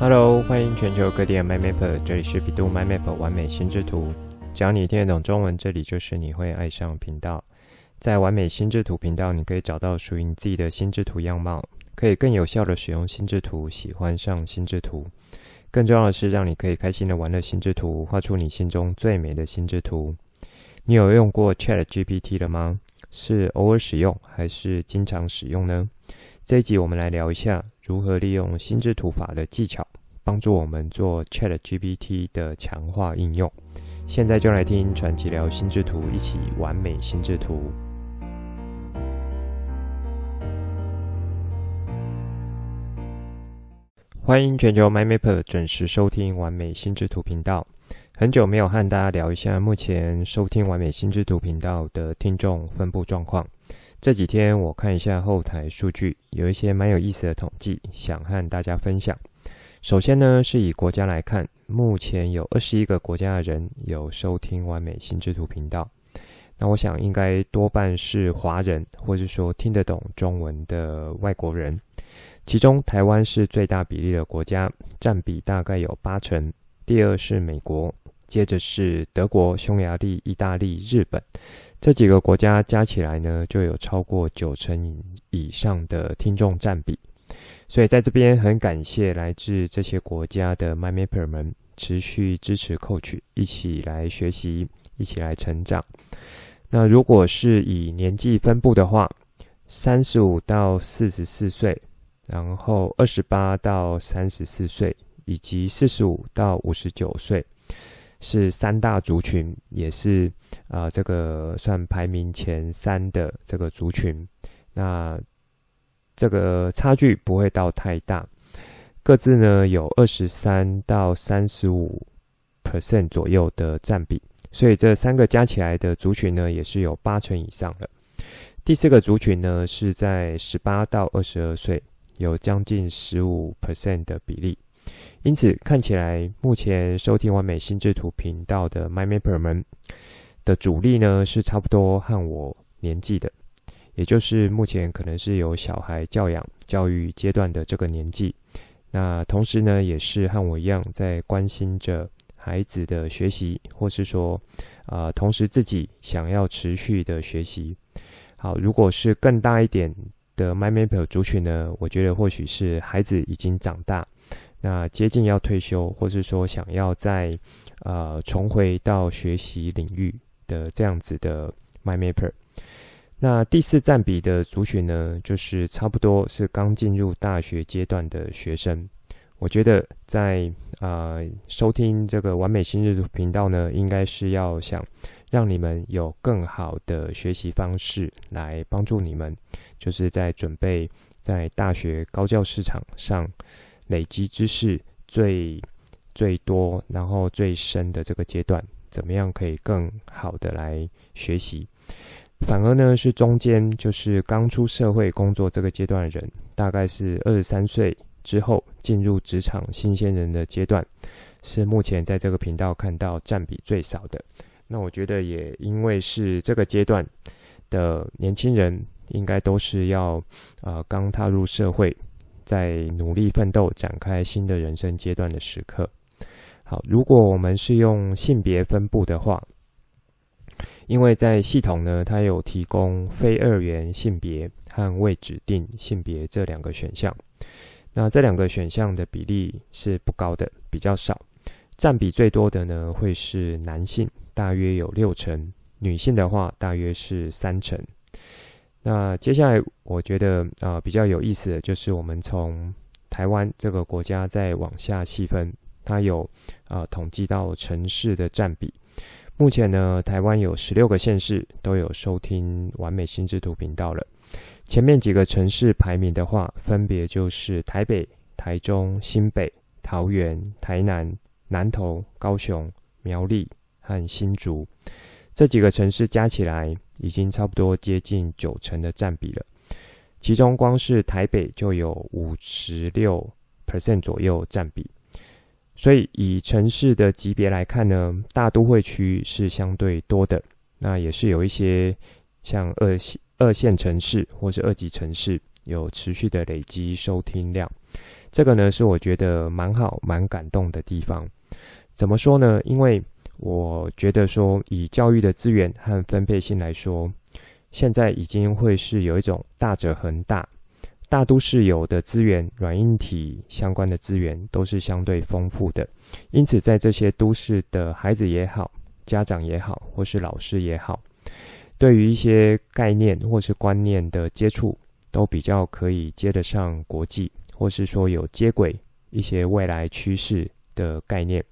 Hello，欢迎全球各地的 MyMapper，这里是百度 MyMap 完美心智图。只要你听得懂中文，这里就是你会爱上频道。在完美心智图频道，你可以找到属于你自己的心智图样貌，可以更有效的使用心智图，喜欢上心智图。更重要的是，让你可以开心的玩乐心智图，画出你心中最美的心智图。你有用过 ChatGPT 了吗？是偶尔使用，还是经常使用呢？这一集我们来聊一下如何利用心智图法的技巧，帮助我们做 ChatGPT 的强化应用。现在就来听传奇聊心智图，一起完美心智图。欢迎全球 My Map 准时收听完美心智图频道。很久没有和大家聊一下目前收听完美心智图频道的听众分布状况。这几天我看一下后台数据，有一些蛮有意思的统计，想和大家分享。首先呢，是以国家来看，目前有二十一个国家的人有收听完美心智图频道。那我想应该多半是华人，或是说听得懂中文的外国人。其中台湾是最大比例的国家，占比大概有八成。第二是美国。接着是德国、匈牙利、意大利、日本这几个国家加起来呢，就有超过九成以上的听众占比。所以在这边很感谢来自这些国家的 MyMapper 们持续支持 Coach，一起来学习，一起来成长。那如果是以年纪分布的话，三十五到四十四岁，然后二十八到三十四岁，以及四十五到五十九岁。是三大族群，也是啊、呃，这个算排名前三的这个族群。那这个差距不会到太大，各自呢有二十三到三十五 percent 左右的占比，所以这三个加起来的族群呢，也是有八成以上的。第四个族群呢是在十八到二十二岁，有将近十五 percent 的比例。因此，看起来目前收听完美心智图频道的 MyMapper 们的主力呢，是差不多和我年纪的，也就是目前可能是有小孩教养教育阶段的这个年纪。那同时呢，也是和我一样在关心着孩子的学习，或是说，呃，同时自己想要持续的学习。好，如果是更大一点的 MyMapper 族群呢，我觉得或许是孩子已经长大。那接近要退休，或是说想要再呃重回到学习领域的这样子的 MyMapper。那第四占比的族群呢，就是差不多是刚进入大学阶段的学生。我觉得在呃收听这个完美新日频道呢，应该是要想让你们有更好的学习方式来帮助你们，就是在准备在大学高教市场上。累积知识最最多，然后最深的这个阶段，怎么样可以更好的来学习？反而呢，是中间就是刚出社会工作这个阶段的人，大概是二十三岁之后进入职场新鲜人的阶段，是目前在这个频道看到占比最少的。那我觉得也因为是这个阶段的年轻人，应该都是要啊、呃、刚踏入社会。在努力奋斗、展开新的人生阶段的时刻。好，如果我们是用性别分布的话，因为在系统呢，它有提供非二元性别和未指定性别这两个选项。那这两个选项的比例是不高的，比较少。占比最多的呢，会是男性，大约有六成；女性的话，大约是三成。那接下来，我觉得啊、比较有意思的就是，我们从台湾这个国家再往下细分，它有啊、呃、统计到城市的占比。目前呢，台湾有十六个县市都有收听完美心智图频道了。前面几个城市排名的话，分别就是台北、台中、新北、桃园、台南、南投、高雄、苗栗和新竹。这几个城市加起来已经差不多接近九成的占比了，其中光是台北就有五十六 percent 左右占比，所以以城市的级别来看呢，大都会区是相对多的，那也是有一些像二线二线城市或是二级城市有持续的累积收听量。这个呢，是我觉得蛮好、蛮感动的地方。怎么说呢？因为我觉得说，以教育的资源和分配性来说，现在已经会是有一种大者恒大。大都市有的资源，软硬体相关的资源都是相对丰富的，因此在这些都市的孩子也好，家长也好，或是老师也好，对于一些概念或是观念的接触，都比较可以接得上国际，或是说有接轨一些未来趋势的概念。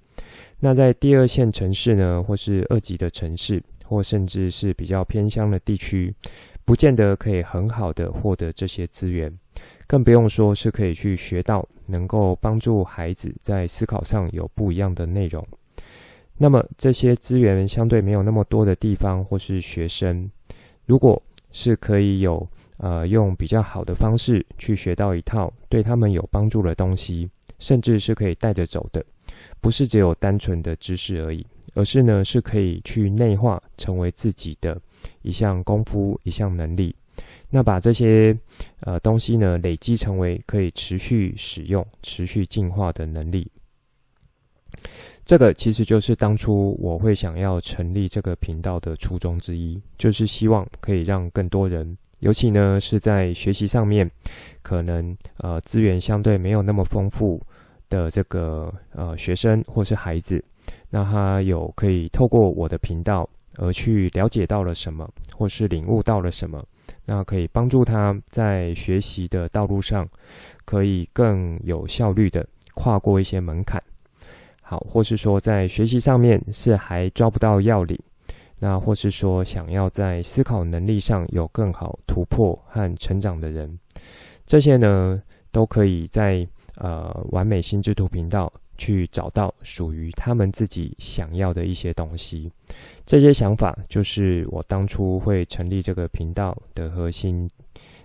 那在第二线城市呢，或是二级的城市，或甚至是比较偏乡的地区，不见得可以很好的获得这些资源，更不用说是可以去学到能够帮助孩子在思考上有不一样的内容。那么这些资源相对没有那么多的地方或是学生，如果是可以有呃用比较好的方式去学到一套对他们有帮助的东西，甚至是可以带着走的，不是只有单纯的知识而已，而是呢是可以去内化成为自己的。一项功夫，一项能力，那把这些呃东西呢累积成为可以持续使用、持续进化的能力。这个其实就是当初我会想要成立这个频道的初衷之一，就是希望可以让更多人，尤其呢是在学习上面，可能呃资源相对没有那么丰富的这个呃学生或是孩子，那他有可以透过我的频道。而去了解到了什么，或是领悟到了什么，那可以帮助他在学习的道路上，可以更有效率的跨过一些门槛。好，或是说在学习上面是还抓不到要领，那或是说想要在思考能力上有更好突破和成长的人，这些呢都可以在呃完美心智图频道。去找到属于他们自己想要的一些东西，这些想法就是我当初会成立这个频道的核心，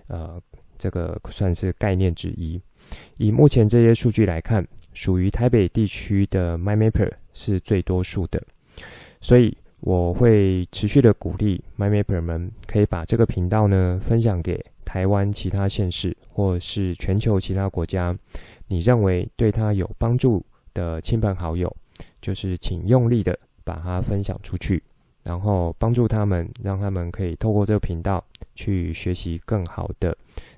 呃，这个算是概念之一。以目前这些数据来看，属于台北地区的 MyMapper 是最多数的，所以我会持续的鼓励 MyMapper 们可以把这个频道呢分享给台湾其他县市或是全球其他国家，你认为对他有帮助的亲朋好友，就是请用力的把它分享出去，然后帮助他们，让他们可以透过这个频道去学习更好的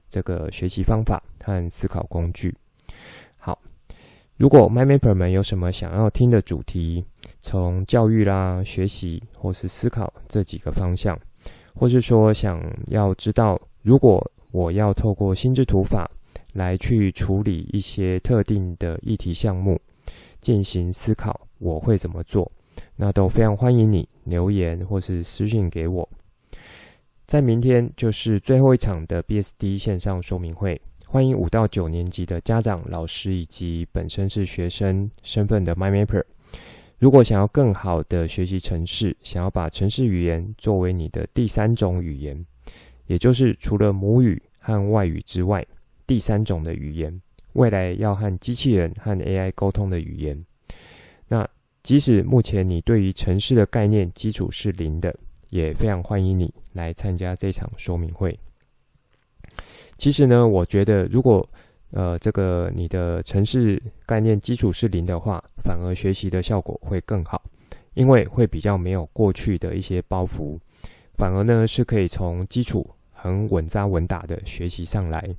这个学习方法和思考工具。好，如果 MyMapper 们有什么想要听的主题，从教育啦、学习或是思考这几个方向，或是说想要知道，如果我要透过心智图法来去处理一些特定的议题项目。进行思考，我会怎么做？那都非常欢迎你留言或是私信给我。在明天就是最后一场的 BSD 线上说明会，欢迎五到九年级的家长、老师以及本身是学生身份的 MyMapper。如果想要更好的学习城市，想要把城市语言作为你的第三种语言，也就是除了母语和外语之外，第三种的语言。未来要和机器人和 AI 沟通的语言，那即使目前你对于城市的概念基础是零的，也非常欢迎你来参加这场说明会。其实呢，我觉得如果呃这个你的城市概念基础是零的话，反而学习的效果会更好，因为会比较没有过去的一些包袱，反而呢是可以从基础很稳扎稳打的学习上来。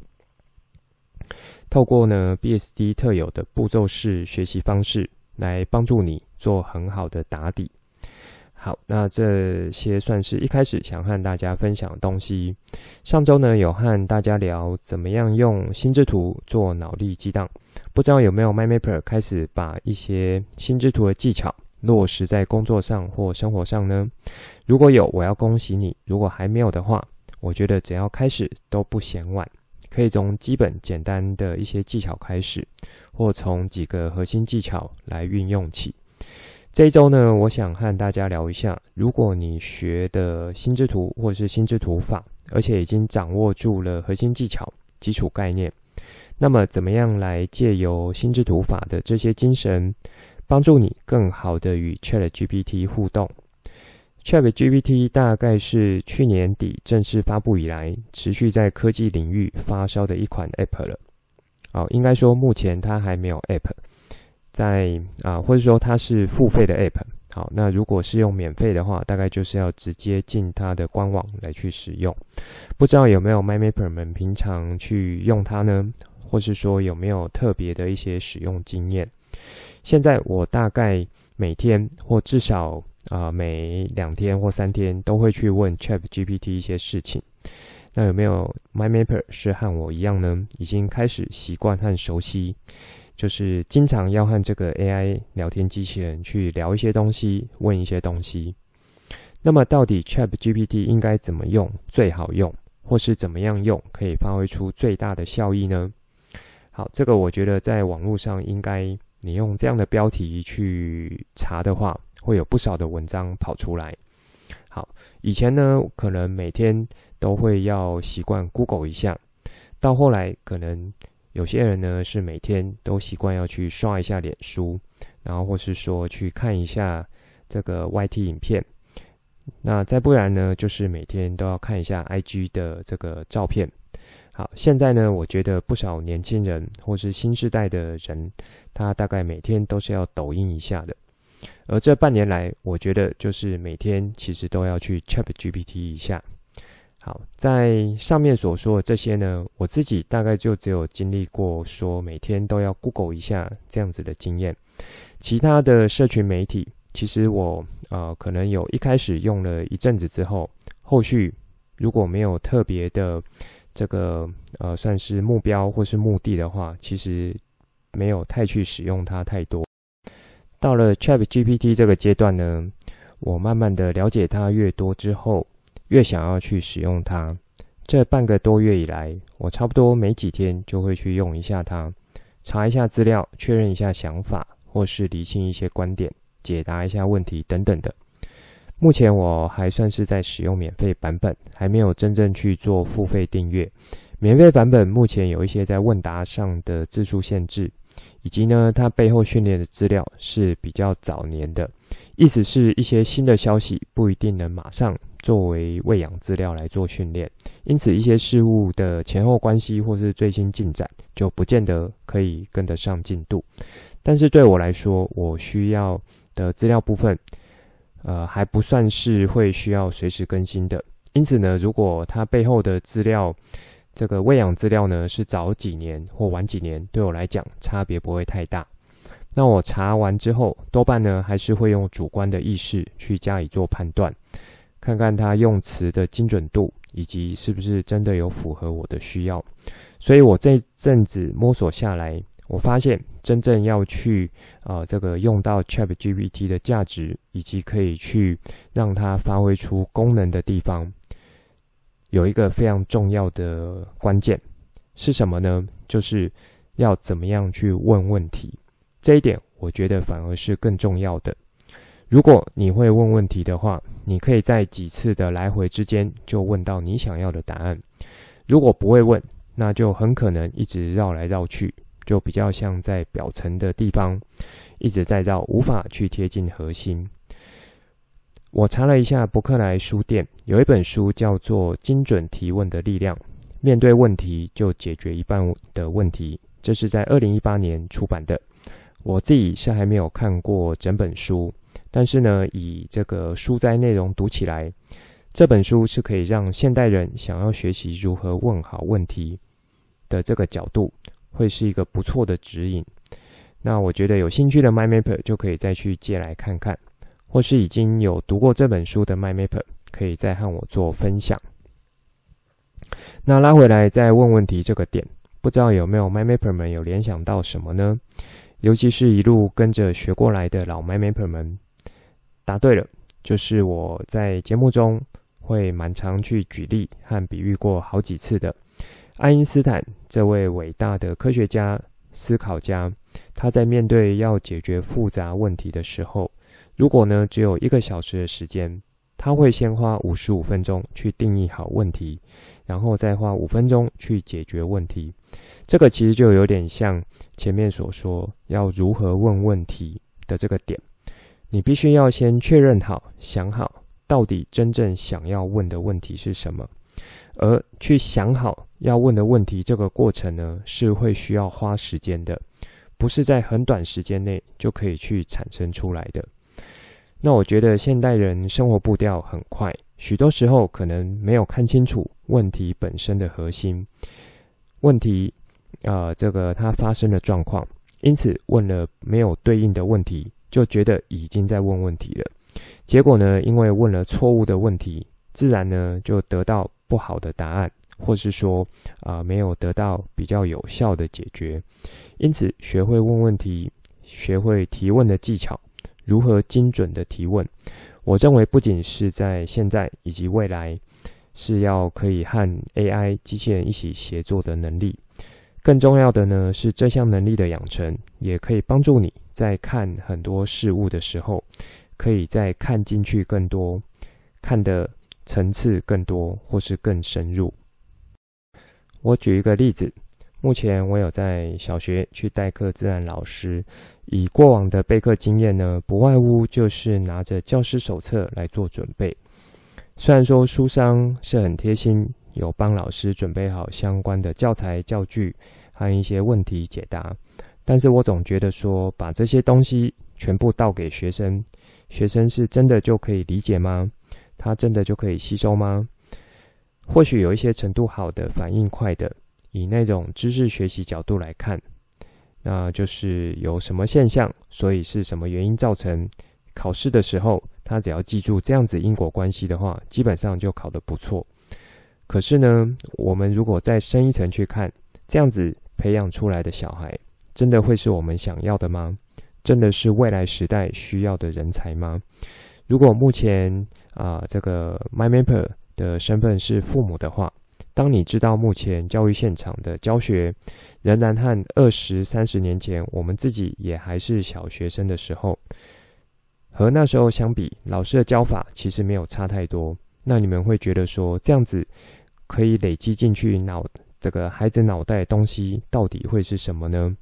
透过呢 BSD 特有的步骤式学习方式来帮助你做很好的打底。好，那这些算是一开始想和大家分享的东西。上周呢有和大家聊怎么样用心智图做脑力激荡，不知道有没有 MyMapper 开始把一些心智图的技巧落实在工作上或生活上呢？如果有，我要恭喜你；如果还没有的话，我觉得只要开始都不嫌晚。可以从基本简单的一些技巧开始，或从几个核心技巧来运用起。这一周呢，我想和大家聊一下，如果你学的心智图或是心智图法，而且已经掌握住了核心技巧、基础概念，那么怎么样来借由心智图法的这些精神，帮助你更好的与 ChatGPT 互动？ChatGPT 大概是去年底正式发布以来，持续在科技领域发烧的一款 App 了。哦，应该说目前它还没有 App，在啊，或者说它是付费的 App。好，那如果是用免费的话，大概就是要直接进它的官网来去使用。不知道有没有 MyMapper 们平常去用它呢？或是说有没有特别的一些使用经验？现在我大概每天或至少啊、每两天或三天都会去问 ChatGPT 一些事情。那有没有 MyMapper 是和我一样呢？已经开始习惯和熟悉。就是经常要和这个 AI 聊天机器人去聊一些东西，问一些东西。那么，到底 ChatGPT 应该怎么用最好用，或是怎么样用可以发挥出最大的效益呢？好，这个我觉得在网络上应该你用这样的标题去查的话，会有不少的文章跑出来。好，以前呢，可能每天都会要习惯 Google 一下，到后来可能。有些人呢是每天都习惯要去刷一下脸书，然后或是说去看一下这个 YT 影片，那再不然呢就是每天都要看一下 IG 的这个照片。好，现在呢我觉得不少年轻人或是新时代的人，他大概每天都是要抖音一下的。而这半年来，我觉得就是每天其实都要去 ChatGPT 一下。好，在上面所说的这些呢，我自己大概就只有经历过说每天都要 Google 一下这样子的经验。其他的社群媒体，其实我呃可能有一开始用了一阵子之后，后续如果没有特别的这个呃算是目标或是目的的话，其实没有太去使用它太多。到了 ChatGPT 这个阶段呢，我慢慢的了解它越多之后。越想要去使用它，这半个多月以来，我差不多每几天就会去用一下它，查一下资料，确认一下想法，或是理清一些观点，解答一下问题等等的。目前我还算是在使用免费版本，还没有真正去做付费订阅。免费版本目前有一些在问答上的字数限制，以及呢，它背后训练的资料是比较早年的，意思是一些新的消息不一定能马上。作为喂养资料来做训练，因此一些事物的前后关系或是最新进展就不见得可以跟得上进度。但是对我来说，我需要的资料部分，呃，还不算是会需要随时更新的。因此呢，如果它背后的资料，这个喂养资料呢是早几年或晚几年，对我来讲差别不会太大。那我查完之后，多半呢还是会用主观的意识去加以做判断。看看它用词的精准度，以及是不是真的有符合我的需要。所以我这阵子摸索下来，我发现真正要去啊、呃、这个用到 ChatGPT 的价值，以及可以去让它发挥出功能的地方，有一个非常重要的关键是什么呢？就是要怎么样去问问题。这一点我觉得反而是更重要的。如果你会问问题的话，你可以在几次的来回之间就问到你想要的答案。如果不会问，那就很可能一直绕来绕去，就比较像在表层的地方一直在绕，无法去贴近核心。我查了一下伯克莱书店，有一本书叫做《精准提问的力量》，面对问题就解决一半的问题。这是在二零一八年出版的。我自己是还没有看过整本书。但是呢，以这个书斋内容读起来，这本书是可以让现代人想要学习如何问好问题的这个角度，会是一个不错的指引。那我觉得有兴趣的 MyMapper 就可以再去借来看看，或是已经有读过这本书的 MyMapper 可以再和我做分享。那拉回来再问问题这个点，不知道有没有 MyMapper 们有联想到什么呢？尤其是一路跟着学过来的老 MyMapper 们。答对了，就是我在节目中会蛮常去举例和比喻过好几次的。爱因斯坦这位伟大的科学家、思考家，他在面对要解决复杂问题的时候，如果呢只有一个小时的时间，他会先花五十五分钟去定义好问题，然后再花五分钟去解决问题。这个其实就有点像前面所说要如何问问题的这个点。你必须要先确认好、想好，到底真正想要问的问题是什么，而去想好要问的问题，这个过程呢，是会需要花时间的，不是在很短时间内就可以去产生出来的。那我觉得现代人生活步调很快，许多时候可能没有看清楚问题本身的核心，问题，呃，这个它发生的状况，因此问了没有对应的问题，就觉得已经在问问题了。结果呢，因为问了错误的问题，自然呢就得到不好的答案，或是说啊，没有得到比较有效的解决。因此，学会问问题，学会提问的技巧。如何精准的提问？我认为不仅是在现在以及未来，是要可以和 AI 机器人一起协作的能力。更重要的呢，是这项能力的养成，也可以帮助你在看很多事物的时候，可以再看进去更多，看的层次更多，或是更深入。我举一个例子。目前我有在小学去代课自然老师，以过往的备课经验呢，不外乎就是拿着教师手册来做准备。虽然说书商是很贴心，有帮老师准备好相关的教材教具和一些问题解答，但是我总觉得说，把这些东西全部倒给学生，学生是真的就可以理解吗？他真的就可以吸收吗？或许有一些程度好的、反应快的。以那种知识学习角度来看，那就是有什么现象，所以是什么原因造成。考试的时候，他只要记住这样子因果关系的话，基本上就考得不错。可是呢，我们如果再深一层去看，这样子培养出来的小孩，真的会是我们想要的吗？真的是未来时代需要的人才吗？如果目前啊、这个 MyMapper 的身份是父母的话，当你知道目前教育现场的教学仍然和二十三十年前我们自己也还是小学生的时候，和那时候相比，老师的教法其实没有差太多。那你们会觉得说，这样子可以累积进去脑这个孩子脑袋的东西到底会是什么呢？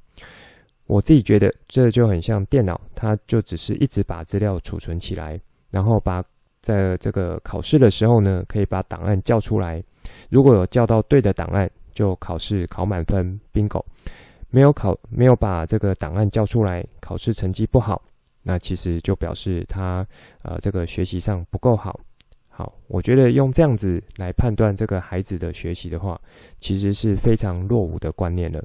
我自己觉得这就很像电脑，它就只是一直把资料储存起来，然后把在这个考试的时候呢，可以把档案叫出来。如果有叫到对的档案，就考试考满分，bingo。没有考，没有把这个档案叫出来，考试成绩不好，那其实就表示他呃这个学习上不够好。好，我觉得用这样子来判断这个孩子的学习的话，其实是非常落伍的观念了。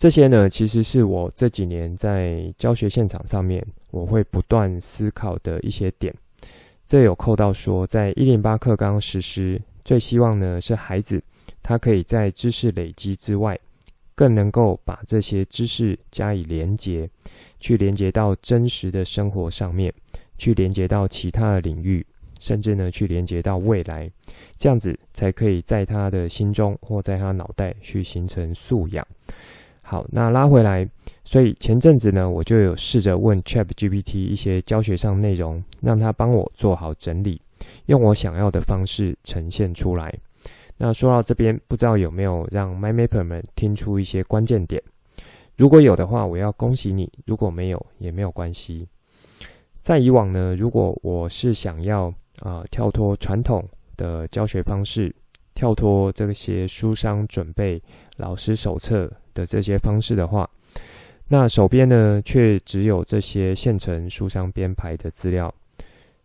这些呢，其实是我这几年在教学现场上面，我会不断思考的一些点。这有扣到说，在一零八课纲实施，最希望呢是孩子他可以在知识累积之外，更能够把这些知识加以连接，去连接到真实的生活上面，去连接到其他的领域，甚至呢去连接到未来，这样子才可以在他的心中或在他脑袋去形成素养。好，那拉回来，所以前阵子呢，我就有试着问 ChatGPT 一些教学上内容，让他帮我做好整理，用我想要的方式呈现出来。那说到这边，不知道有没有让 MyMapper 们听出一些关键点？如果有的话，我要恭喜你；如果没有，也没有关系。在以往呢，如果我是想要啊、呃、跳脱传统的教学方式，跳脱这些书商准备老师手册。的这些方式的话，那手边呢却只有这些现成书商编排的资料，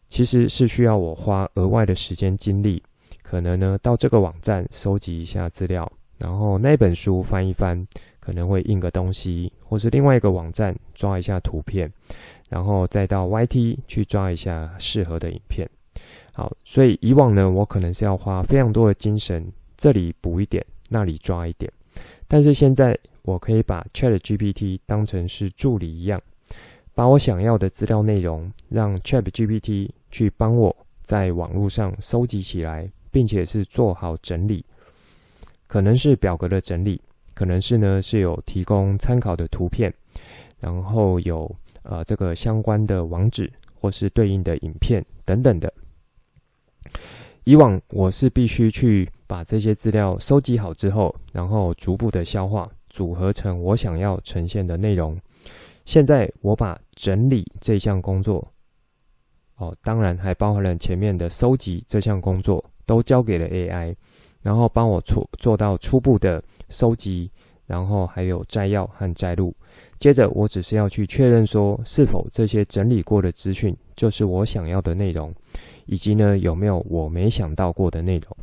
其实是需要我花额外的时间精力，可能呢到这个网站收集一下资料，然后那本书翻一翻，可能会印个东西，或是另外一个网站抓一下图片，然后再到 YT 去抓一下适合的影片。好，所以以往呢，我可能是要花非常多的精神，这里补一点，那里抓一点。但是现在，我可以把 ChatGPT 当成是助理一样，把我想要的资料内容让 ChatGPT 去帮我在网络上搜集起来，并且是做好整理，可能是表格的整理，可能是呢是有提供参考的图片，然后有呃这个相关的网址或是对应的影片等等的。以往我是必须去把这些资料收集好之后，然后逐步的消化，组合成我想要呈现的内容。现在我把整理这项工作哦，当然还包含了前面的收集这项工作，都交给了 AI，然后帮我做做到初步的收集，然后还有摘要和摘录。接着，我只是要去确认说，是否这些整理过的资讯就是我想要的内容，以及呢，有没有我没想到过的内容。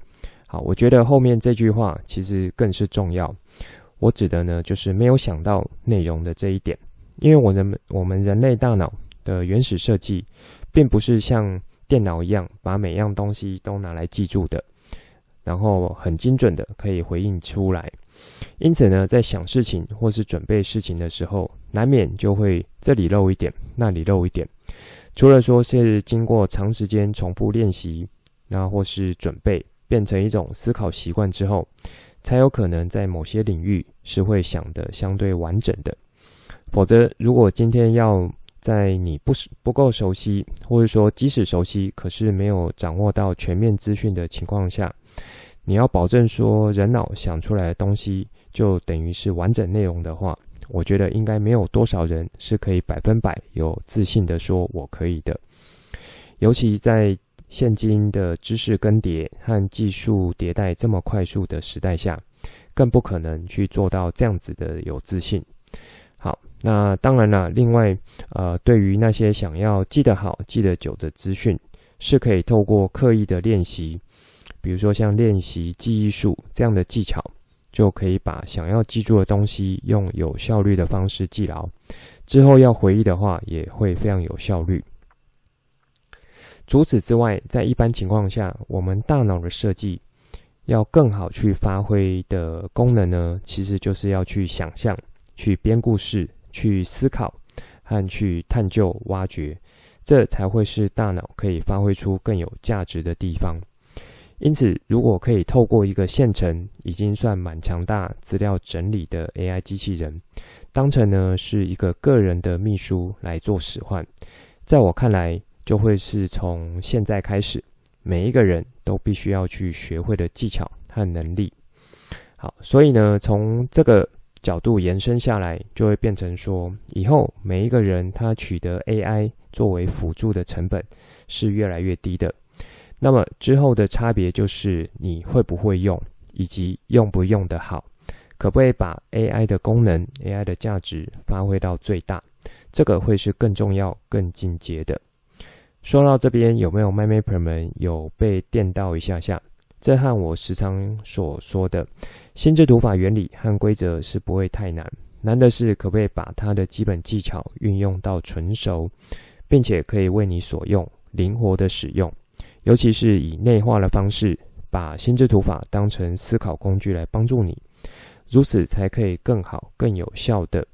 好，我觉得后面这句话其实更是重要。我指的呢，就是没有想到内容的这一点，因为我人我们人类大脑的原始设计，并不是像电脑一样把每样东西都拿来记住的，然后很精准的可以回应出来。因此呢，在想事情或是准备事情的时候，难免就会这里漏一点，那里漏一点。除了说是经过长时间重复练习，那或是准备变成一种思考习惯之后。才有可能在某些领域是会想得相对完整的，否则如果今天要在你不不够熟悉，或者说即使熟悉，可是没有掌握到全面资讯的情况下，你要保证说人脑想出来的东西就等于是完整内容的话，我觉得应该没有多少人是可以百分百有自信的说我可以的，尤其在。现今的知识更迭和技术迭代这么快速的时代下，更不可能去做到这样子的有自信。好，那当然了，另外，呃，对于那些想要记得好、记得久的资讯，是可以透过刻意的练习，比如说像练习记忆术这样的技巧，就可以把想要记住的东西用有效率的方式记牢，之后要回忆的话，也会非常有效率。除此之外，在一般情况下，我们大脑的设计要更好去发挥的功能呢，其实就是要去想象、去编故事、去思考和去探究、挖掘，这才会是大脑可以发挥出更有价值的地方。因此，如果可以透过一个现成、已经算蛮强大资料整理的 AI 机器人，当成呢是一个个人的秘书来做使唤，在我看来，就会是从现在开始，每一个人都必须要去学会的技巧和能力。好，所以呢，从这个角度延伸下来，就会变成说，以后每一个人他取得 AI 作为辅助的成本是越来越低的。那么之后的差别就是你会不会用，以及用不用得好，可不可以把 AI 的功能、AI 的价值发挥到最大，这个会是更重要、更进阶的。说到这边，有没有 MindMapper 们有被电到一下下？这和我时常所说的心智读法原理和规则是不会太难，难的是可不可以把它的基本技巧运用到纯熟，并且可以为你所用，灵活的使用，尤其是以内化的方式，把心智图法当成思考工具来帮助你，如此才可以更好、更有效的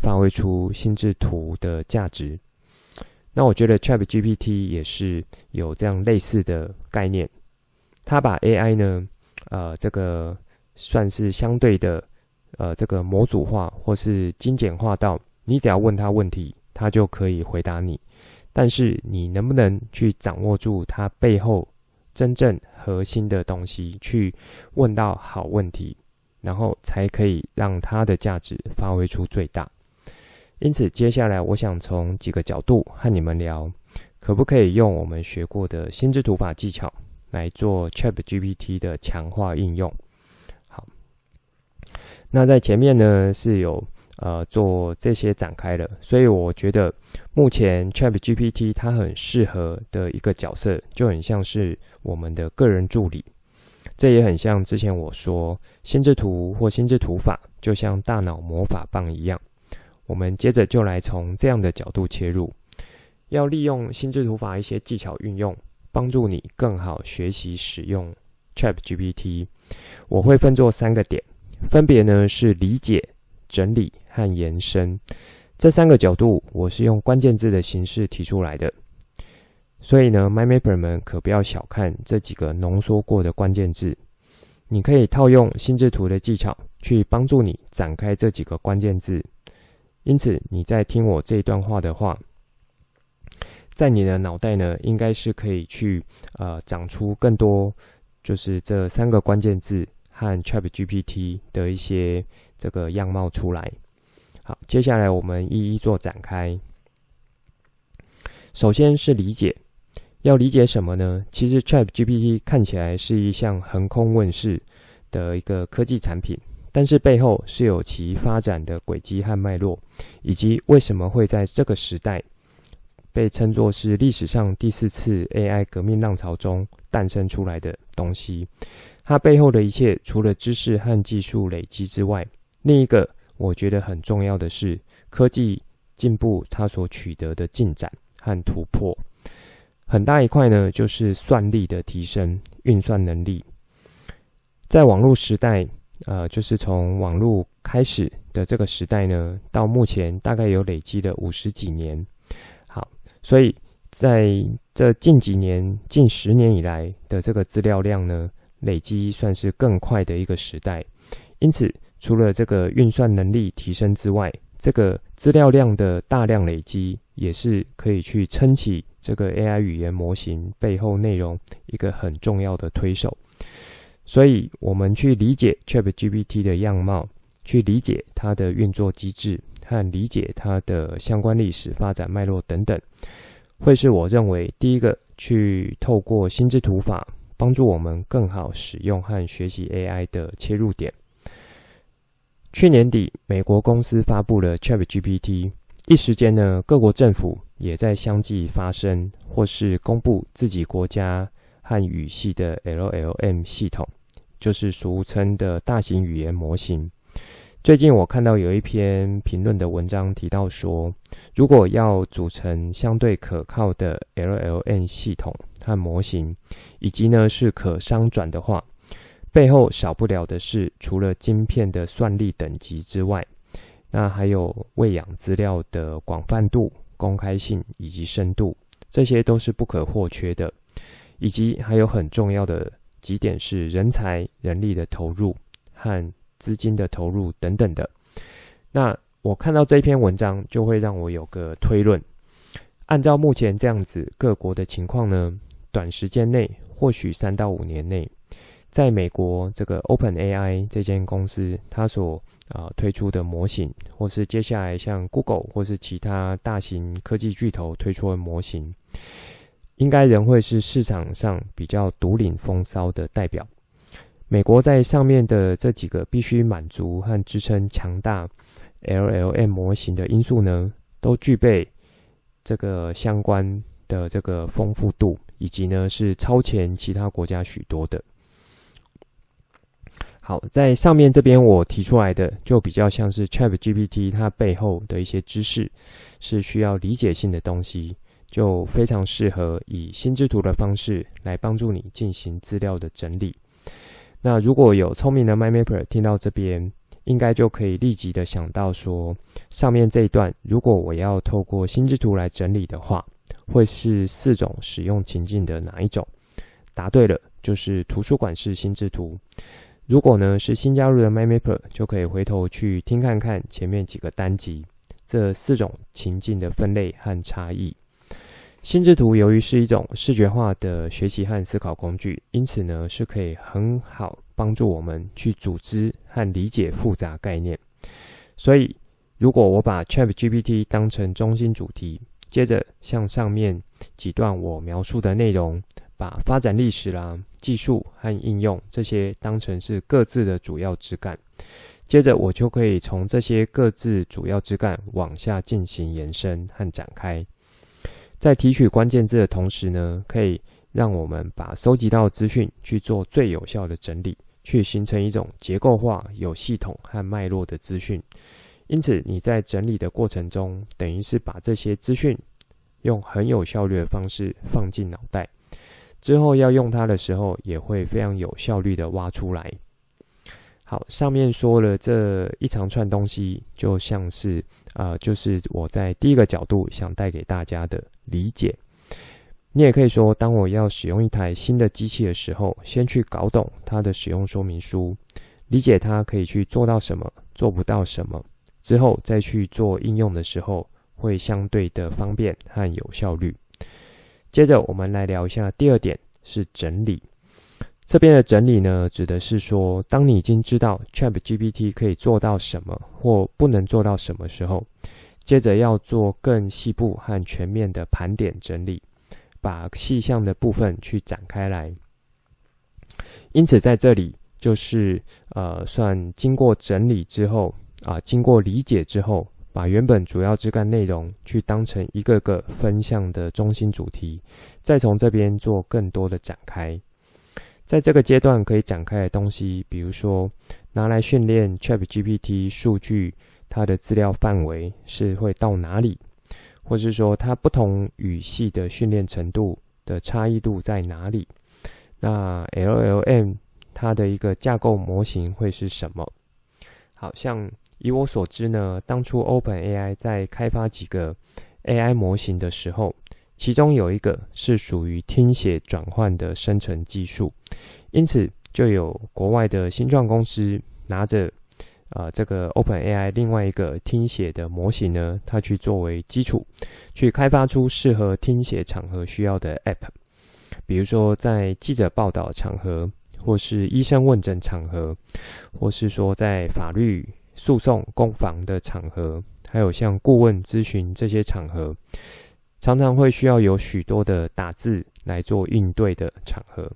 发挥出心智图的价值。那我觉得 ChatGPT 也是有这样类似的概念，它把 AI 呢，呃，这个算是相对的，呃，这个模组化或是精简化到，你只要问他问题，他就可以回答你。但是你能不能去掌握住它背后真正核心的东西，去问到好问题，然后才可以让它的价值发挥出最大。因此，接下来我想从几个角度和你们聊，可不可以用我们学过的心智图法技巧来做 ChatGPT 的强化应用？好，那在前面呢是有呃做这些展开的，所以我觉得目前 ChatGPT 它很适合的一个角色，就很像是我们的个人助理。这也很像之前我说心智图或心智图法，就像大脑魔法棒一样。我们接着就来从这样的角度切入，要利用心智图法一些技巧运用，帮助你更好学习使用 ChatGPT。我会分作三个点，分别呢是理解、整理和延伸。这三个角度，我是用关键字的形式提出来的。所以呢，MyMapper 们可不要小看这几个浓缩过的关键字。你可以套用心智图的技巧，去帮助你展开这几个关键字。因此，你在听我这一段话的话，在你的脑袋呢，应该是可以去呃长出更多，就是这三个关键字和 ChatGPT 的一些这个样貌出来。好，接下来我们一一做展开。首先是理解，要理解什么呢？其实 ChatGPT 看起来是一项横空问世的一个科技产品，但是背后是有其发展的轨迹和脉络，以及为什么会在这个时代被称作是历史上第四次 AI 革命浪潮中诞生出来的东西。它背后的一切，除了知识和技术累积之外，另一个我觉得很重要的是科技进步它所取得的进展和突破。很大一块呢，就是算力的提升，运算能力。在网络时代，呃，就是从网络开始的这个时代呢，到目前大概有累积了五十几年。好，所以在这近几年、近十年以来的这个资料量呢，累积算是更快的一个时代。因此，除了这个运算能力提升之外，这个资料量的大量累积，也是可以去撑起这个 AI 语言模型背后内容一个很重要的推手。所以，我们去理解 ChatGPT 的样貌，去理解它的运作机制，和理解它的相关历史发展脉络等等，会是我认为第一个去透过心智图法帮助我们更好使用和学习 AI 的切入点。去年底，美国公司发布了 ChatGPT，一时间呢，各国政府也在相继发声，或是公布自己国家和语系的 LLM 系统，就是俗称的大型语言模型。最近我看到有一篇评论的文章提到说，如果要组成相对可靠的 LLM 系统和模型，以及呢是可商转的话。背后少不了的是，除了晶片的算力等级之外，那还有喂养资料的广泛度、公开性以及深度，这些都是不可或缺的。以及还有很重要的几点是人才、人力的投入和资金的投入等等的。那我看到这篇文章，就会让我有个推论：按照目前这样子各国的情况呢，短时间内，或许三到五年内。在美国，这个 OpenAI 这间公司，它所啊、推出的模型，或是接下来像 Google 或是其他大型科技巨头推出的模型，应该仍会是市场上比较独领风骚的代表。美国在上面的这几个必须满足和支撑强大 LLM 模型的因素呢，都具备这个相关的这个丰富度，以及呢是超前其他国家许多的。好，在上面这边我提出来的就比较像是 ChatGPT 它背后的一些知识，是需要理解性的东西，就非常适合以心智图的方式来帮助你进行资料的整理。那如果有聪明的 MyMapper 听到这边，应该就可以立即的想到说，上面这一段如果我要透过心智图来整理的话，会是四种使用情境的哪一种？答对了，就是图书馆式心智图。如果呢是新加入的 mymaper 就可以回头去听看看前面几个单集，这四种情境的分类和差异。心智图由于是一种视觉化的学习和思考工具，因此呢是可以很好帮助我们去组织和理解复杂概念。所以，如果我把 ChatGPT 当成中心主题，接着像上面几段我描述的内容。把发展历史啦、技术和应用这些当成是各自的主要枝干，接着我就可以从这些各自主要枝干往下进行延伸和展开。在提取关键字的同时呢，可以让我们把收集到资讯去做最有效的整理，去形成一种结构化、有系统和脉络的资讯。因此，你在整理的过程中，等于是把这些资讯用很有效率的方式放进脑袋。之后要用它的时候，也会非常有效率的挖出来。好，上面说了这一长串东西，就像是、呃，就是我在第一个角度想带给大家的理解。你也可以说，当我要使用一台新的机器的时候，先去搞懂它的使用说明书，理解它可以去做到什么，做不到什么，之后再去做应用的时候，会相对的方便和有效率。接着，我们来聊一下第二点，是整理。这边的整理呢，指的是说，当你已经知道 ChatGPT 可以做到什么或不能做到什么时候，接着要做更细部和全面的盘点整理，把细项的部分去展开来。因此，在这里就是呃，算经过整理之后啊、经过理解之后，把原本主要枝干内容去当成一个个分项的中心主题，再从这边做更多的展开。在这个阶段可以展开的东西，比如说拿来训练 ChatGPT 数据，它的资料范围是会到哪里，或是说它不同语系的训练程度的差异度在哪里？那 LLM 它的一个架构模型会是什么？好像以我所知呢，当初 OpenAI 在开发几个 AI 模型的时候。其中有一个是属于听写转换的生成技术，因此就有国外的新创公司拿着啊、呃、这个 OpenAI 另外一个听写的模型呢，它去作为基础，去开发出适合听写场合需要的 App，比如说在记者报道场合，或是医生问诊场合，或是说在法律诉讼攻防的场合，还有像顾问咨询这些场合。常常会需要有许多的打字来做应对的场合，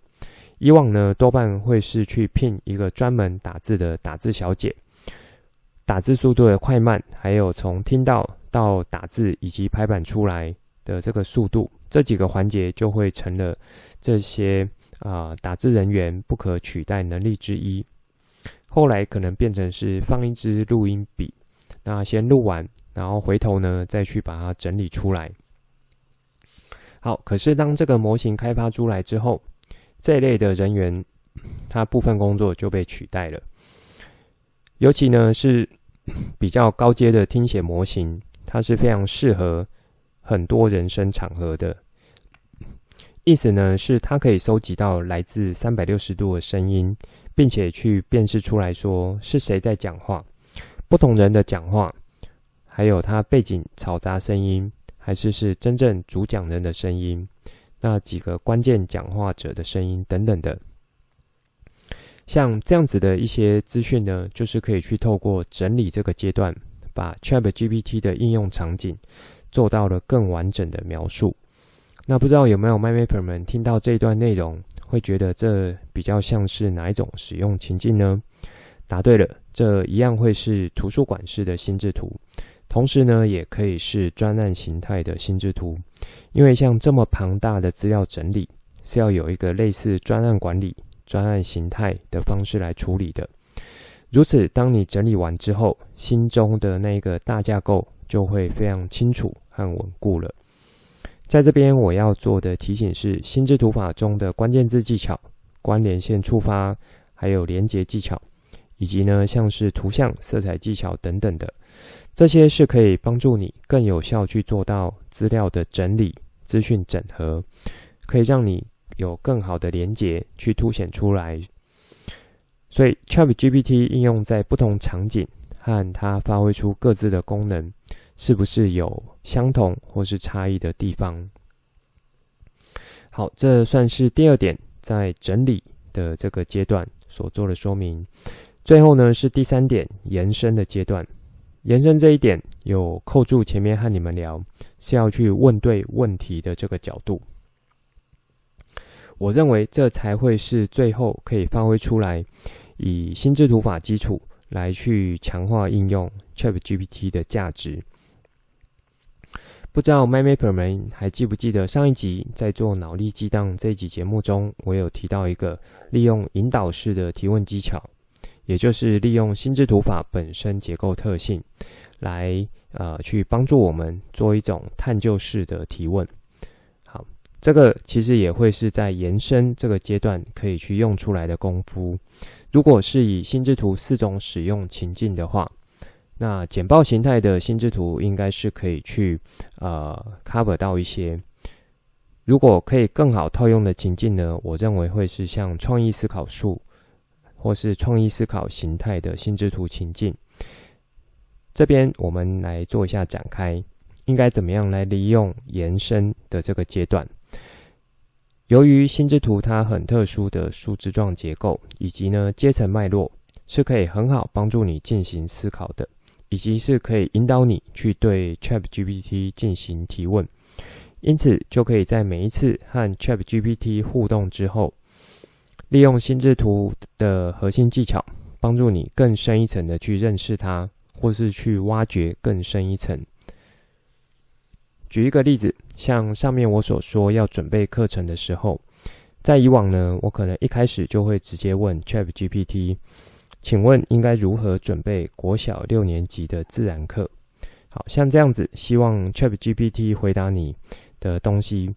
以往呢多半会是去聘一个专门打字的打字小姐，打字速度的快慢，还有从听到到打字以及排版出来的这个速度，这几个环节就会成了这些啊、打字人员不可取代能力之一。后来可能变成是放一支录音笔，那先录完，然后回头呢再去把它整理出来。好，可是当这个模型开发出来之后，这一类的人员，他部分工作就被取代了。尤其呢是比较高阶的听写模型，它是非常适合很多人声场合的。意思呢是它可以收集到来自三百六十度的声音，并且去辨识出来说是谁在讲话，不同人的讲话，还有他背景嘈杂声音。还是是真正主讲人的声音，那几个关键讲话者的声音等等的，像这样子的一些资讯呢，就是可以去透过整理这个阶段，把 ChatGPT 的应用场景做到了更完整的描述。那不知道有没有 m y m a p e r 们听到这一段内容，会觉得这比较像是哪一种使用情境呢？答对了，这一样会是图书馆式的心智图。同时呢，也可以是专案形态的心智图，因为像这么庞大的资料整理，是要有一个类似专案管理、专案形态的方式来处理的。如此，当你整理完之后，心中的那个大架构就会非常清楚和稳固了。在这边，我要做的提醒是：心智图法中的关键字技巧、关联线触发，还有连结技巧，以及呢，像是图像、色彩技巧等等的。这些是可以帮助你更有效去做到资料的整理、资讯整合，可以让你有更好的连结去凸显出来。所以，ChatGPT 应用在不同场景和它发挥出各自的功能，是不是有相同或是差异的地方？好，这算是第二点，在整理的这个阶段所做的说明。最后呢，是第三点，延伸的阶段。延伸这一点有扣住前面和你们聊，是要去问对问题的这个角度。我认为这才会是最后可以发挥出来，以心智图法基础来去强化应用 ChatGPT 的价值。不知道 MyMapper 们还记不记得上一集在做脑力激荡这一集节目中，我有提到一个利用引导式的提问技巧。也就是利用心智图法本身结构特性，来呃去帮助我们做一种探究式的提问。好，这个其实也会是在延伸这个阶段可以去用出来的功夫。如果是以心智图四种使用情境的话，那简报形态的心智图应该是可以去呃 cover 到一些。如果可以更好套用的情境呢，我认为会是像创意思考术。或是创意思考形态的心智图情境，这边我们来做一下展开，应该怎么样来利用延伸的这个阶段？由于心智图它很特殊的树枝状结构，以及呢阶层脉络，是可以很好帮助你进行思考的，以及是可以引导你去对 ChatGPT 进行提问。因此就可以在每一次和 ChatGPT 互动之后，利用心智图的核心技巧，帮助你更深一层的去认识它，或是去挖掘更深一层。举一个例子，像上面我所说要准备课程的时候，在以往呢，我可能一开始就会直接问 ChatGPT，请问应该如何准备国小六年级的自然课？好，像这样子，希望 ChatGPT 回答你的东西。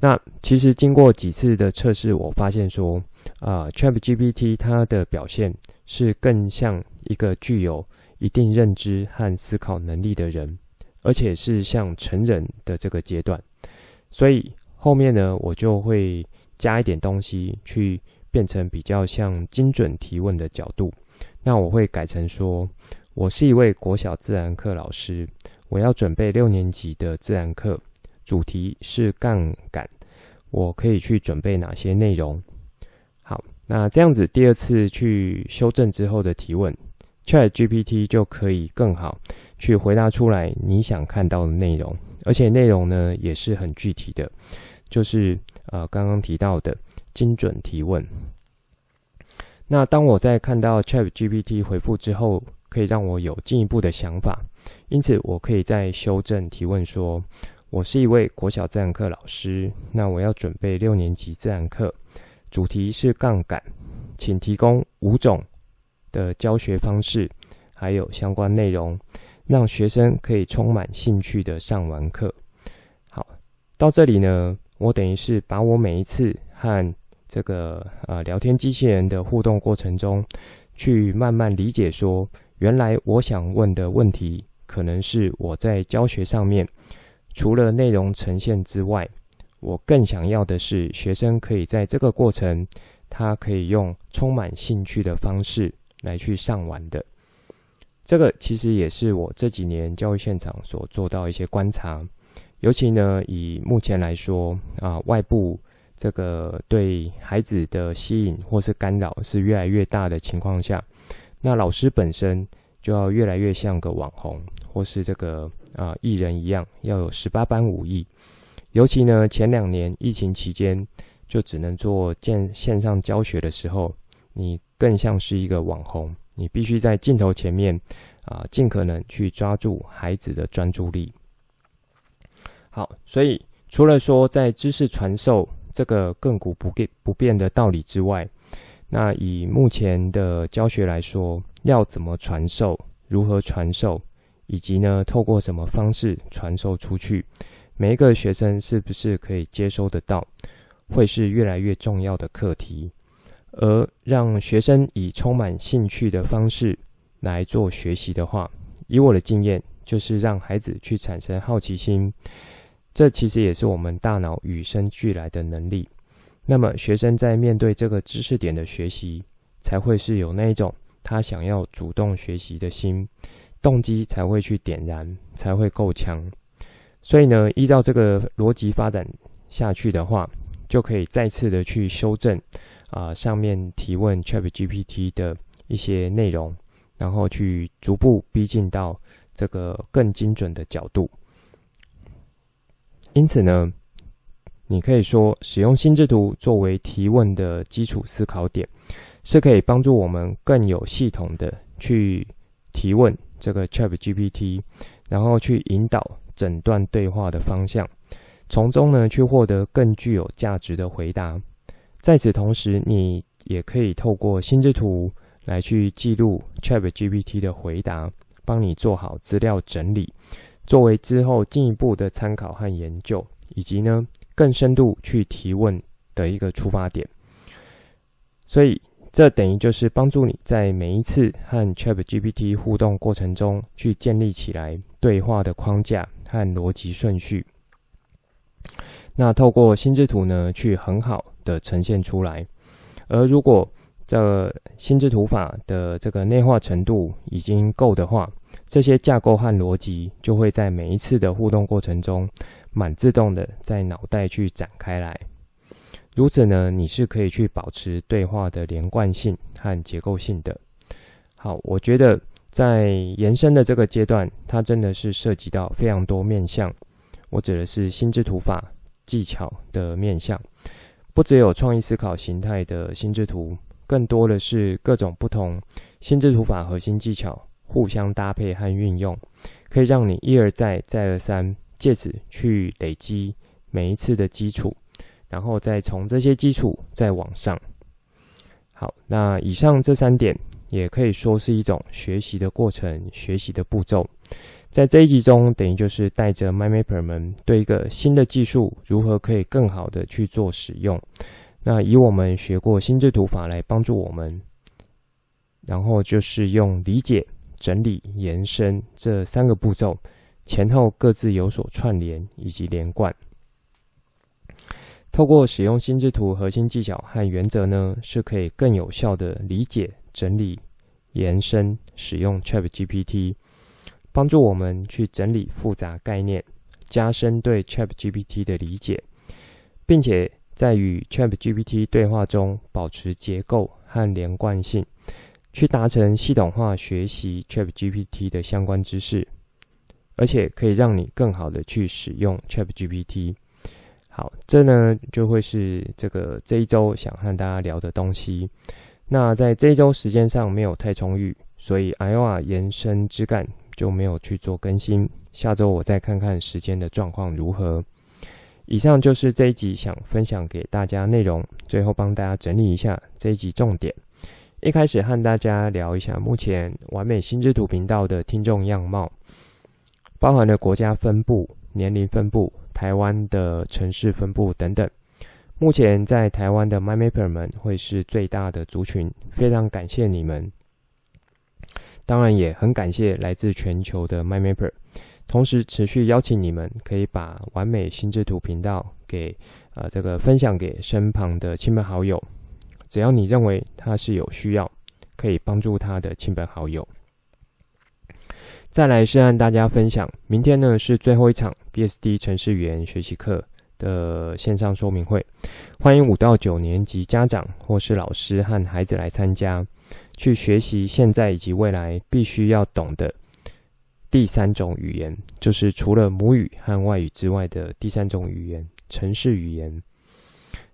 那其实经过几次的测试，我发现说，啊、，ChatGPT 它的表现是更像一个具有一定认知和思考能力的人。而且是像成人的这个阶段，所以后面呢，我就会加一点东西，去变成比较像精准提问的角度。那我会改成说，我是一位国小自然课老师，我要准备六年级的自然课，主题是杠杆，我可以去准备哪些内容？好，那这样子第二次去修正之后的提问。ChatGPT 就可以更好去回答出来你想看到的内容，而且内容呢也是很具体的，就是呃刚刚提到的精准提问。那当我在看到 ChatGPT 回复之后，可以让我有进一步的想法，因此我可以再修正提问说：我是一位国小自然课老师，那我要准备六年级自然课，主题是杠杆，请提供五种。的教学方式，还有相关内容，让学生可以充满兴趣的上完课。好，到这里呢，我等于是把我每一次和这个呃聊天机器人的互动过程中，去慢慢理解说，原来我想问的问题，可能是我在教学上面，除了内容呈现之外，我更想要的是学生可以在这个过程，他可以用充满兴趣的方式。来去上完的，这个其实也是我这几年教育现场所做到一些观察，尤其呢，以目前来说啊，外部这个对孩子的吸引或是干扰是越来越大的情况下，那老师本身就要越来越像个网红或是这个啊艺人一样，要有十八般武艺。尤其呢，前两年疫情期间就只能做线线上教学的时候。你更像是一个网红，你必须在镜头前面啊，尽可能去抓住孩子的专注力。好，所以除了说在知识传授这个亘古不变不变的道理之外，那以目前的教学来说，要怎么传授，如何传授，以及呢，透过什么方式传授出去，每一个学生是不是可以接收得到，会是越来越重要的课题。而让学生以充满兴趣的方式来做学习的话，以我的经验，就是让孩子去产生好奇心。这其实也是我们大脑与生俱来的能力。那么，学生在面对这个知识点的学习，才会是有那一种他想要主动学习的心，动机才会去点燃，才会够强。所以呢，依照这个逻辑发展下去的话，就可以再次的去修正啊、上面提问 ChatGPT 的一些内容，然后去逐步逼近到这个更精准的角度。因此呢，你可以说使用心智图作为提问的基础思考点，是可以帮助我们更有系统的去提问这个 ChatGPT，然后去引导整段对话的方向。从中呢，去获得更具有价值的回答。在此同时，你也可以透过心智图来去记录 ChatGPT 的回答，帮你做好资料整理，作为之后进一步的参考和研究，以及呢更深度去提问的一个出发点。所以，这等于就是帮助你在每一次和 ChatGPT 互动过程中，去建立起来对话的框架和逻辑顺序。那透过心智图呢，去很好的呈现出来。而如果这心智图法的这个内化程度已经够的话，这些架构和逻辑就会在每一次的互动过程中，满自动的在脑袋去展开来。如此呢，你是可以去保持对话的连贯性和结构性的。好，我觉得在延伸的这个阶段，它真的是涉及到非常多面向。我指的是心智图法技巧的面向，不只有创意思考形态的心智图，更多的是各种不同心智图法核心技巧互相搭配和运用，可以让你一而再、再而三，借此去累积每一次的基础，然后再从这些基础再往上。好，那以上这三点也可以说是一种学习的过程、学习的步骤。在这一集中，等于就是带着 MyMapper 们对一个新的技术如何可以更好的去做使用。那以我们学过心智图法来帮助我们，然后就是用理解、整理、延伸这三个步骤，前后各自有所串联以及连贯。透过使用心智图核心技巧和原则呢，是可以更有效的理解、整理、延伸使用 ChatGPT，帮助我们去整理复杂概念，加深对 ChatGPT 的理解，并且在与 ChatGPT 对话中保持结构和连贯性，去达成系统化学习 ChatGPT 的相关知识，而且可以让你更好的去使用 ChatGPT。好，这呢就会是这个这一周想和大家聊的东西。那在这一周时间上没有太充裕，所以 Iowa 延伸枝干就没有去做更新。下周我再看看时间的状况如何。以上就是这一集想分享给大家内容，最后帮大家整理一下这一集重点。一开始和大家聊一下目前完美心智图频道的听众样貌，包含了国家分布、年龄分布。台湾的城市分布等等，目前在台湾的 MyMapper 们会是最大的族群，非常感谢你们。当然也很感谢来自全球的 MyMapper，同时持续邀请你们可以把完美心智图频道给呃这个分享给身旁的亲朋好友，只要你认为他是有需要，可以帮助他的亲朋好友。再来是和大家分享，明天呢是最后一场 BSD 程式语言学习课的线上说明会，欢迎五到九年级家长或是老师和孩子来参加，去学习现在以及未来必须要懂的第三种语言，就是除了母语和外语之外的第三种语言——城市语言。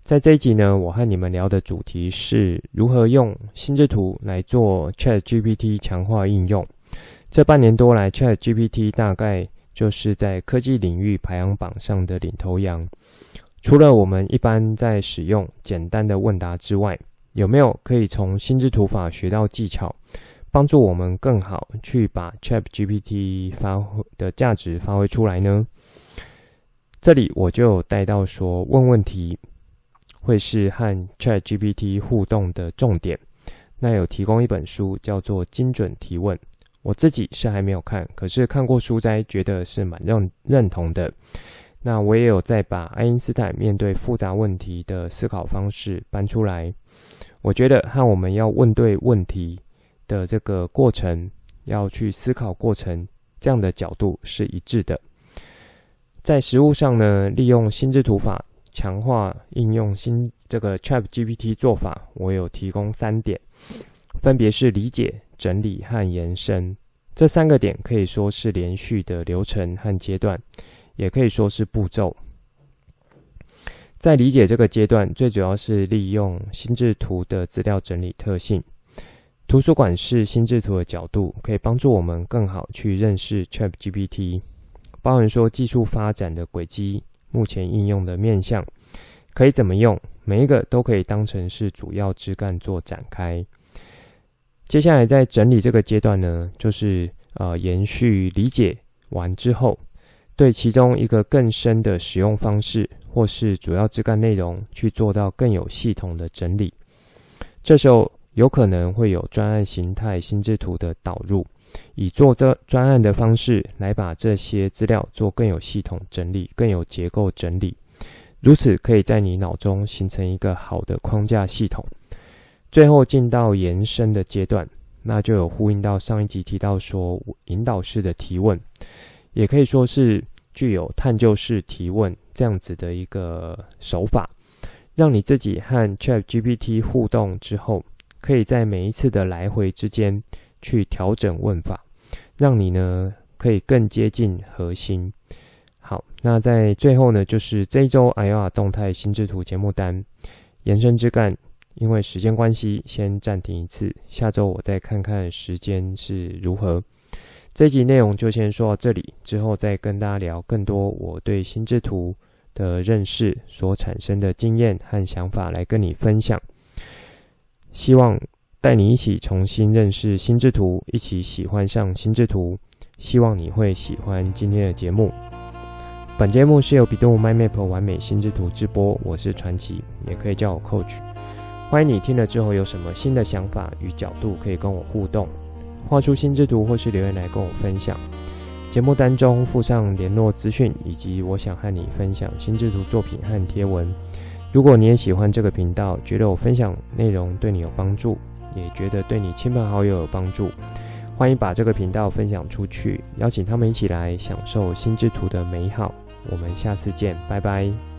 在这一集呢，我和你们聊的主题是如何用心智图来做 ChatGPT 强化应用。这半年多来，ChatGPT 大概就是在科技领域排行榜上的领头羊。除了我们一般在使用简单的问答之外，有没有可以从心智图法学到技巧，帮助我们更好去把 ChatGPT 发挥的价值发挥出来呢？这里我就有带到说，问问题会是和 ChatGPT 互动的重点。那有提供一本书，叫做《精准提问》。我自己是还没有看，可是看过书摘，觉得是蛮认认同的。那我也有在把爱因斯坦面对复杂问题的思考方式搬出来。我觉得和我们要问对问题的这个过程，要去思考过程这样的角度是一致的。在实务上呢，利用心智图法强化应用新这个 ChatGPT 做法，我有提供三点，分别是理解。整理和延伸这三个点可以说是连续的流程和阶段，也可以说是步骤。在理解这个阶段，最主要是利用心智图的资料整理特性。图书馆是心智图的角度，可以帮助我们更好去认识 ChatGPT，包含说技术发展的轨迹、目前应用的面向，可以怎么用，每一个都可以当成是主要枝干做展开。接下来在整理这个阶段呢，就是呃延续理解完之后，对其中一个更深的使用方式或是主要枝干内容去做到更有系统的整理。这时候有可能会有专案形态心智图的导入，以做这专案的方式来把这些资料做更有系统整理、更有结构整理，如此可以在你脑中形成一个好的框架系统。最后进到延伸的阶段，那就有呼应到上一集提到说，引导式的提问，也可以说是具有探究式提问这样子的一个手法，让你自己和 ChatGPT 互动之后，可以在每一次的来回之间去调整问法，让你呢可以更接近核心。好，那在最后呢，就是这一周 Aoa 动态心智图节目单延伸之干，因为时间关系，先暂停一次，下周我再看看时间是如何。这集内容就先说到这里，之后再跟大家聊更多我对心智图的认识所产生的经验和想法来跟你分享，希望带你一起重新认识心智图，一起喜欢上心智图。希望你会喜欢今天的节目。本节目是由 bEDU MindMap 完美心智图直播，我是传奇，也可以叫我 Coach。欢迎你听了之后有什么新的想法与角度，可以跟我互动，画出心智图或是留言来跟我分享。节目单中附上联络资讯，以及我想和你分享心智图作品和贴文。如果你也喜欢这个频道，觉得我分享内容对你有帮助，也觉得对你亲朋好友有帮助。欢迎把这个频道分享出去，邀请他们一起来享受心智图的美好。我们下次见，拜拜。